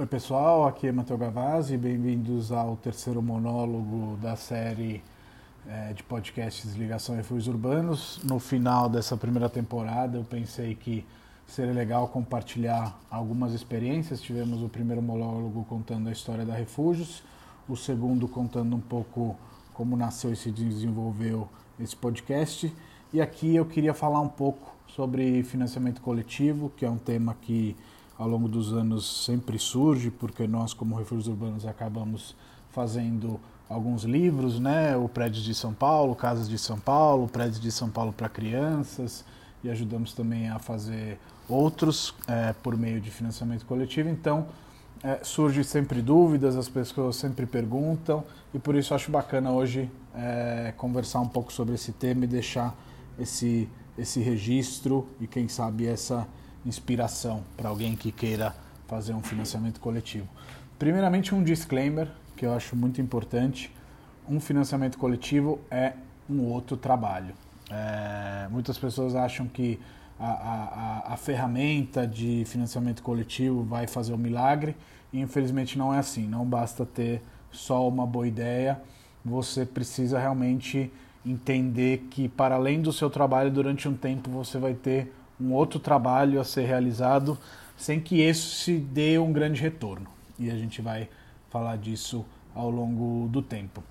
Oi pessoal, aqui é Matheus Gavazzi, bem-vindos ao terceiro monólogo da série é, de podcasts Ligação Refúgios Urbanos. No final dessa primeira temporada eu pensei que seria legal compartilhar algumas experiências. Tivemos o primeiro monólogo contando a história da Refúgios, o segundo contando um pouco como nasceu e se desenvolveu esse podcast. E aqui eu queria falar um pouco sobre financiamento coletivo, que é um tema que ao longo dos anos sempre surge, porque nós, como refúgios urbanos, acabamos fazendo alguns livros, né? O Prédios de São Paulo, Casas de São Paulo, Prédios de São Paulo para Crianças, e ajudamos também a fazer outros é, por meio de financiamento coletivo. Então, é, surge sempre dúvidas, as pessoas sempre perguntam, e por isso acho bacana hoje é, conversar um pouco sobre esse tema e deixar esse, esse registro e, quem sabe, essa inspiração para alguém que queira fazer um financiamento coletivo. Primeiramente, um disclaimer que eu acho muito importante: um financiamento coletivo é um outro trabalho. É, muitas pessoas acham que a, a, a, ferramenta de financiamento coletivo vai fazer o um milagre e infelizmente não é assim. Não basta ter só uma boa ideia, você precisa realmente entender que para além do seu trabalho durante um tempo você vai ter um outro trabalho a ser realizado sem que isso se dê um grande retorno. E a gente vai falar disso ao longo do tempo.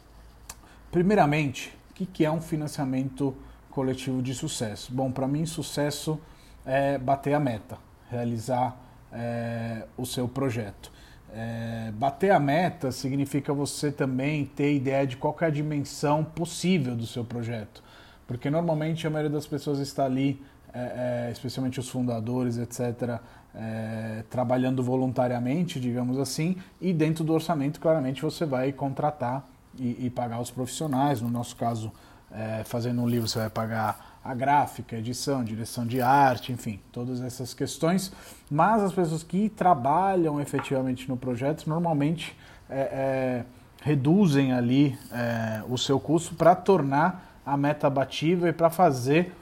Primeiramente, o que é um financiamento coletivo de sucesso? Bom, para mim, sucesso é bater a meta, realizar é, o seu projeto. É, bater a meta significa você também ter ideia de qual é a dimensão possível do seu projeto. Porque normalmente a maioria das pessoas está ali é, é, especialmente os fundadores, etc., é, trabalhando voluntariamente, digamos assim, e dentro do orçamento, claramente, você vai contratar e, e pagar os profissionais. No nosso caso, é, fazendo um livro, você vai pagar a gráfica, edição, direção de arte, enfim, todas essas questões. Mas as pessoas que trabalham efetivamente no projeto, normalmente é, reduzem ali o seu custo para tornar a meta abatível e para fazer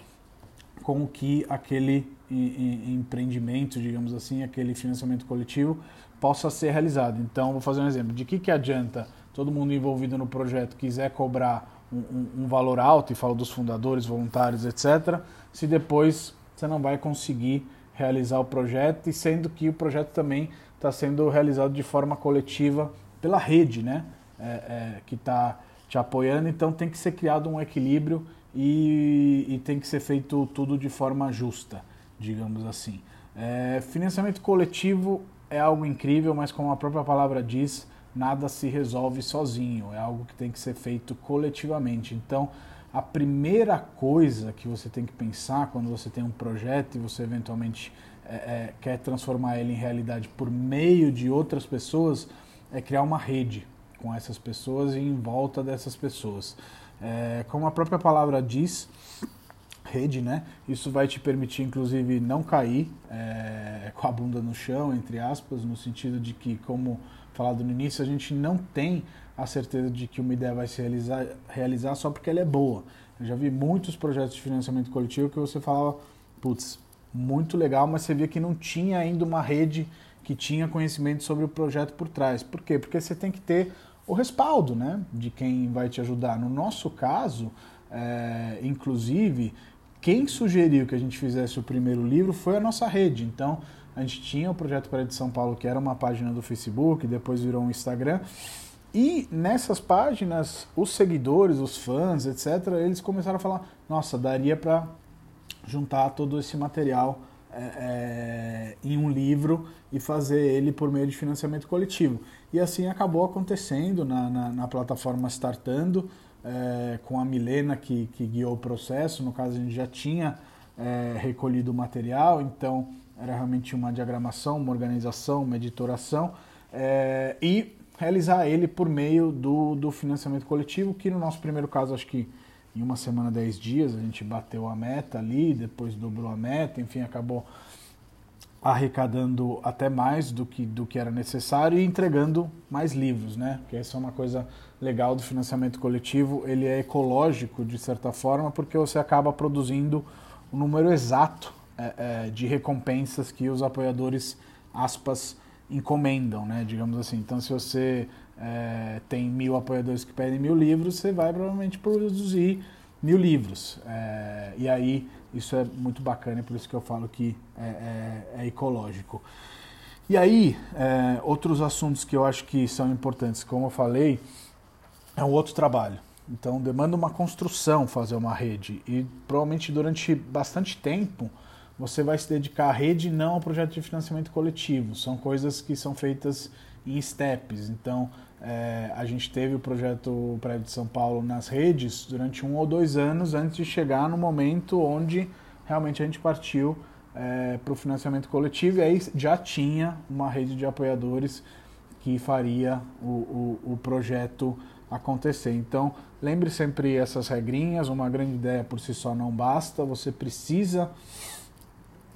com que aquele empreendimento, digamos assim, aquele financiamento coletivo possa ser realizado. Então, vou fazer um exemplo. De que, que adianta todo mundo envolvido no projeto quiser cobrar um, um, um valor alto, e falo dos fundadores, voluntários, etc., se depois você não vai conseguir realizar o projeto, e sendo que o projeto também está sendo realizado de forma coletiva pela rede, né? É, é, que está te apoiando, então tem que ser criado um equilíbrio e, e tem que ser feito tudo de forma justa, digamos assim. É, financiamento coletivo é algo incrível, mas como a própria palavra diz, nada se resolve sozinho, é algo que tem que ser feito coletivamente. Então, a primeira coisa que você tem que pensar quando você tem um projeto e você eventualmente é, é, quer transformar ele em realidade por meio de outras pessoas é criar uma rede com essas pessoas e em volta dessas pessoas. É, como a própria palavra diz, rede, né? Isso vai te permitir, inclusive, não cair é, com a bunda no chão, entre aspas, no sentido de que, como falado no início, a gente não tem a certeza de que uma ideia vai se realizar, realizar só porque ela é boa. Eu já vi muitos projetos de financiamento coletivo que você falava, putz, muito legal, mas você via que não tinha ainda uma rede que tinha conhecimento sobre o projeto por trás. Por quê? Porque você tem que ter o respaldo né, de quem vai te ajudar. No nosso caso, é, inclusive, quem sugeriu que a gente fizesse o primeiro livro foi a nossa rede. Então, a gente tinha o Projeto Parede de São Paulo, que era uma página do Facebook, depois virou um Instagram. E nessas páginas, os seguidores, os fãs, etc., eles começaram a falar: nossa, daria para juntar todo esse material é, é, em um livro e fazer ele por meio de financiamento coletivo. E assim acabou acontecendo na, na, na plataforma Startando, é, com a Milena que, que, guiou o processo. No caso, a gente já tinha é, recolhido o material, então era realmente uma diagramação, uma organização, uma editoração, é, e realizar ele por meio do, do financiamento coletivo, que no nosso primeiro caso, acho que em uma semana, dez dias, a gente bateu a meta ali, depois dobrou a meta, enfim, acabou arrecadando até mais do que, do que era necessário e entregando mais livros, né? Que essa é uma coisa legal do financiamento coletivo, ele é ecológico de certa forma, porque você acaba produzindo o número exato é, é, de recompensas que os apoiadores, aspas, encomendam, né, digamos assim. Então, se você é, tem mil apoiadores que pedem mil livros, você vai provavelmente produzir mil livros. É, e aí isso é muito bacana, é por isso que eu falo que é, é, é ecológico. E aí, é, outros assuntos que eu acho que são importantes, como eu falei, é um outro trabalho. Então, demanda uma construção fazer uma rede. E provavelmente durante bastante tempo você vai se dedicar à rede e não ao projeto de financiamento coletivo. São coisas que são feitas em steps. Então, é, a gente teve o projeto Prédio de São Paulo nas redes durante um ou dois anos antes de chegar no momento onde realmente a gente partiu é, para o financiamento coletivo e aí já tinha uma rede de apoiadores que faria o, o, o projeto acontecer. Então, lembre sempre essas regrinhas, uma grande ideia por si só não basta, você precisa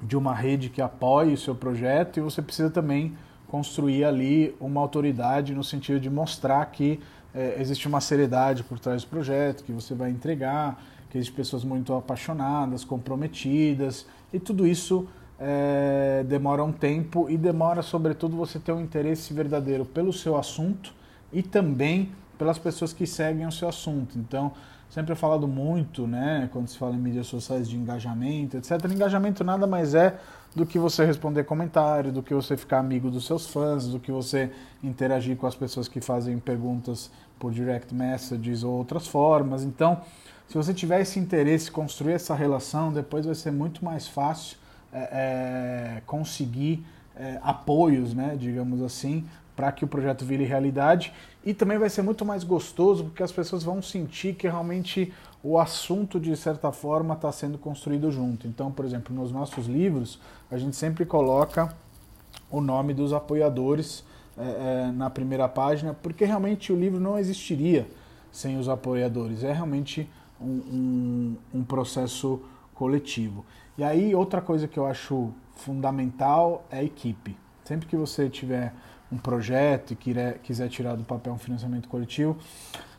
de uma rede que apoie o seu projeto e você precisa também construir ali uma autoridade no sentido de mostrar que é, existe uma seriedade por trás do projeto, que você vai entregar, que existem pessoas muito apaixonadas, comprometidas, e tudo isso é, demora um tempo e demora, sobretudo, você ter um interesse verdadeiro pelo seu assunto e também pelas pessoas que seguem o seu assunto. Então, sempre é falado muito, né, quando se fala em mídias sociais de engajamento, etc. Engajamento nada mais é do que você responder comentário, do que você ficar amigo dos seus fãs, do que você interagir com as pessoas que fazem perguntas por direct messages ou outras formas. Então, se você tiver esse interesse, construir essa relação, depois vai ser muito mais fácil é, é, conseguir é, apoios, né, digamos assim, para que o projeto vire realidade. E também vai ser muito mais gostoso porque as pessoas vão sentir que realmente o assunto, de certa forma, está sendo construído junto. Então, por exemplo, nos nossos livros, a gente sempre coloca o nome dos apoiadores é, é, na primeira página, porque realmente o livro não existiria sem os apoiadores. É realmente um, um, um processo coletivo. E aí, outra coisa que eu acho fundamental é a equipe. Sempre que você tiver um projeto e quiser, tirar do papel um financiamento coletivo,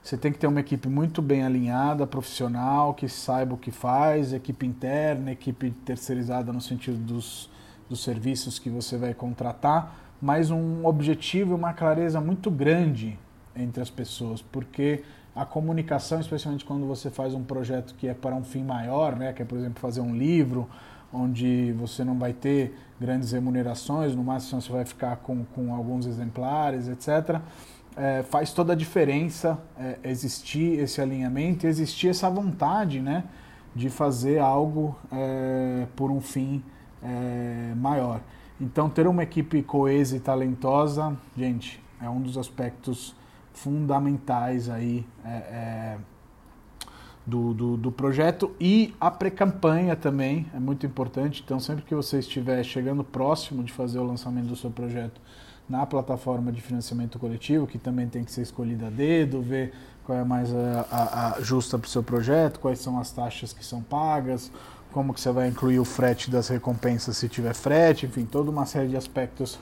você tem que ter uma equipe muito bem alinhada, profissional, que saiba o que faz, equipe interna, equipe terceirizada no sentido dos, dos serviços que você vai contratar, mas um objetivo e uma clareza muito grande entre as pessoas, porque a comunicação, especialmente quando você faz um projeto que é para um fim maior, né, que é, por exemplo, fazer um livro, onde você não vai ter grandes remunerações, no máximo você vai ficar com, com alguns exemplares, etc é, faz toda a diferença é, existir esse alinhamento, existir essa vontade, né, de fazer algo é, por um fim é, maior. Então, ter uma equipe coesa e talentosa, gente, é um dos aspectos fundamentais aí é, é, do, do, do, projeto e a pré-campanha também é muito importante. Então, sempre que você estiver chegando próximo de fazer o lançamento do seu projeto, na plataforma de financiamento coletivo, que também tem que ser escolhida a dedo, ver qual é mais a, a, a justa para o seu projeto, quais são as taxas que são pagas, como que você vai incluir o frete das recompensas se tiver frete, enfim, toda uma série de aspectos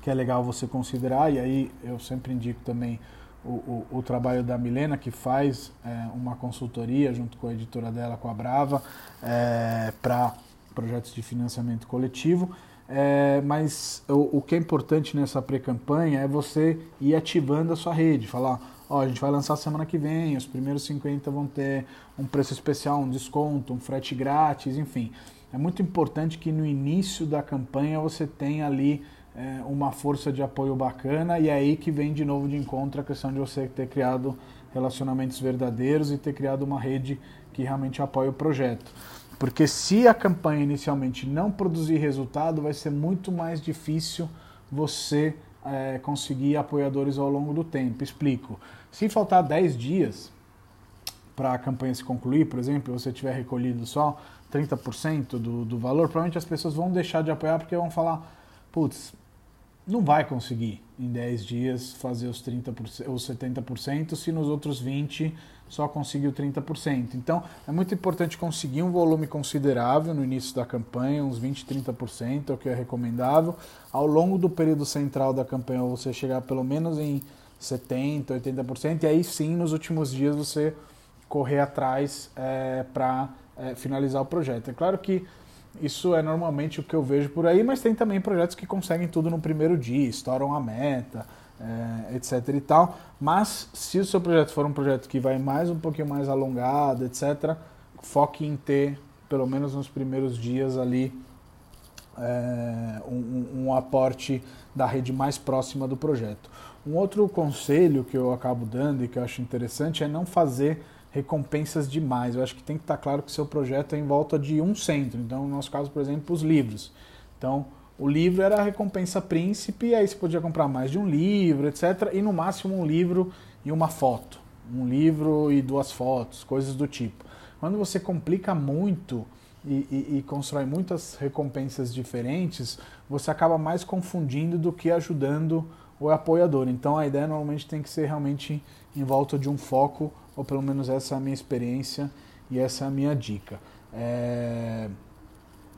que é legal você considerar. E aí eu sempre indico também o, o, o trabalho da Milena, que faz é, uma consultoria junto com a editora dela, com a Brava, é, para projetos de financiamento coletivo. É, mas o, o, que é importante nessa pré-campanha é você ir ativando a sua rede, falar, ó, a gente vai lançar semana que vem, os primeiros 50 vão ter um preço especial, um desconto, um frete grátis, enfim. É muito importante que no início da campanha você tenha ali é, uma força de apoio bacana e é aí que vem de novo de encontro a questão de você ter criado relacionamentos verdadeiros e ter criado uma rede que realmente apoia o projeto. Porque se a campanha inicialmente não produzir resultado, vai ser muito mais difícil você é, conseguir apoiadores ao longo do tempo. Explico. Se faltar 10 dias para a campanha se concluir, por exemplo, você tiver recolhido só 30% do, do valor, provavelmente as pessoas vão deixar de apoiar porque vão falar, putz, não vai conseguir em 10 dias fazer os 30%, os 70% se nos outros 20 só conseguiu 30%. Então, é muito importante conseguir um volume considerável no início da campanha, uns 20, 30%, é o que é recomendável. Ao longo do período central da campanha, você chegar pelo menos em 70, 80%, e aí sim, nos últimos dias, você correr atrás é, para é, finalizar o projeto. É claro que Isso é normalmente o que eu vejo por aí, mas tem também projetos que conseguem tudo no primeiro dia, estouram a meta, é, etc e tal. Mas se o seu projeto for um projeto que vai mais um pouquinho mais alongado, etc., foque em ter, pelo menos nos primeiros dias ali, é, um, um aporte da rede mais próxima do projeto. Um outro conselho que eu acabo dando e que eu acho interessante é não fazer recompensas demais. Eu acho que tem que estar claro que seu projeto é em volta de um centro. Então, no nosso caso, por exemplo, os livros. Então, o livro era a recompensa príncipe, aí você podia comprar mais de um livro, etc. E no máximo um livro e uma foto. Um livro e duas fotos, coisas do tipo. Quando você complica muito e, e, e constrói muitas recompensas diferentes, você acaba mais confundindo do que ajudando o apoiador. Então a ideia normalmente tem que ser realmente em volta de um foco ou pelo menos essa é a minha experiência e essa é a minha dica. É...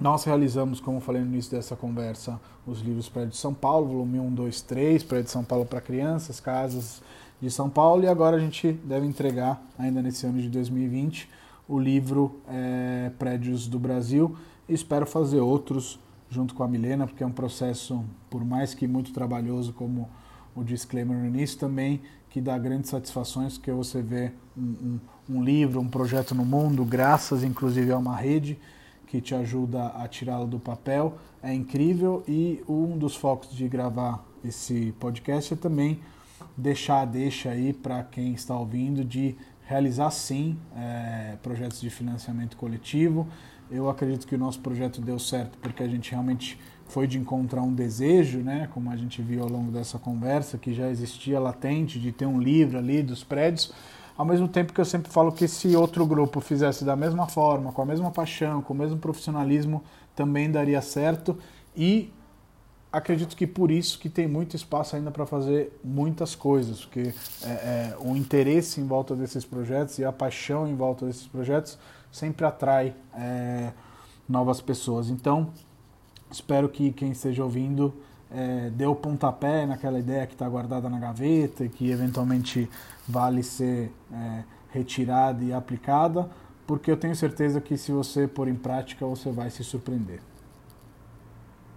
Nós realizamos, como falei no início dessa conversa, os livros Prédio de São Paulo, volume 1, 2, 3, Prédio de São Paulo para crianças, casas de São Paulo, e agora a gente deve entregar, ainda nesse ano de 2020, o livro é, Prédios do Brasil. E espero fazer outros junto com a Milena, porque é um processo, por mais que muito trabalhoso, como o disclaimer no início, também que dá grandes satisfações, que você vê um, um, um, livro, um projeto no mundo, graças inclusive a uma rede que te ajuda a tirá-lo do papel, é incrível e um dos focos de gravar esse podcast é também deixar a deixa aí para quem está ouvindo de realizar sim é, projetos de financiamento coletivo. Eu acredito que o nosso projeto deu certo porque a gente realmente foi de encontrar um desejo, né, como a gente viu ao longo dessa conversa, que já existia latente de ter um livro ali dos prédios, ao mesmo tempo que eu sempre falo que se outro grupo fizesse da mesma forma, com a mesma paixão, com o mesmo profissionalismo, também daria certo. E acredito que por isso que tem muito espaço ainda para fazer muitas coisas, porque é, é, o interesse em volta desses projetos e a paixão em volta desses projetos sempre atrai é, novas pessoas. Então, Espero que quem esteja ouvindo é, dê o pontapé naquela ideia que está guardada na gaveta e que eventualmente vale ser é, retirada e aplicada, porque eu tenho certeza que se você pôr em prática você vai se surpreender.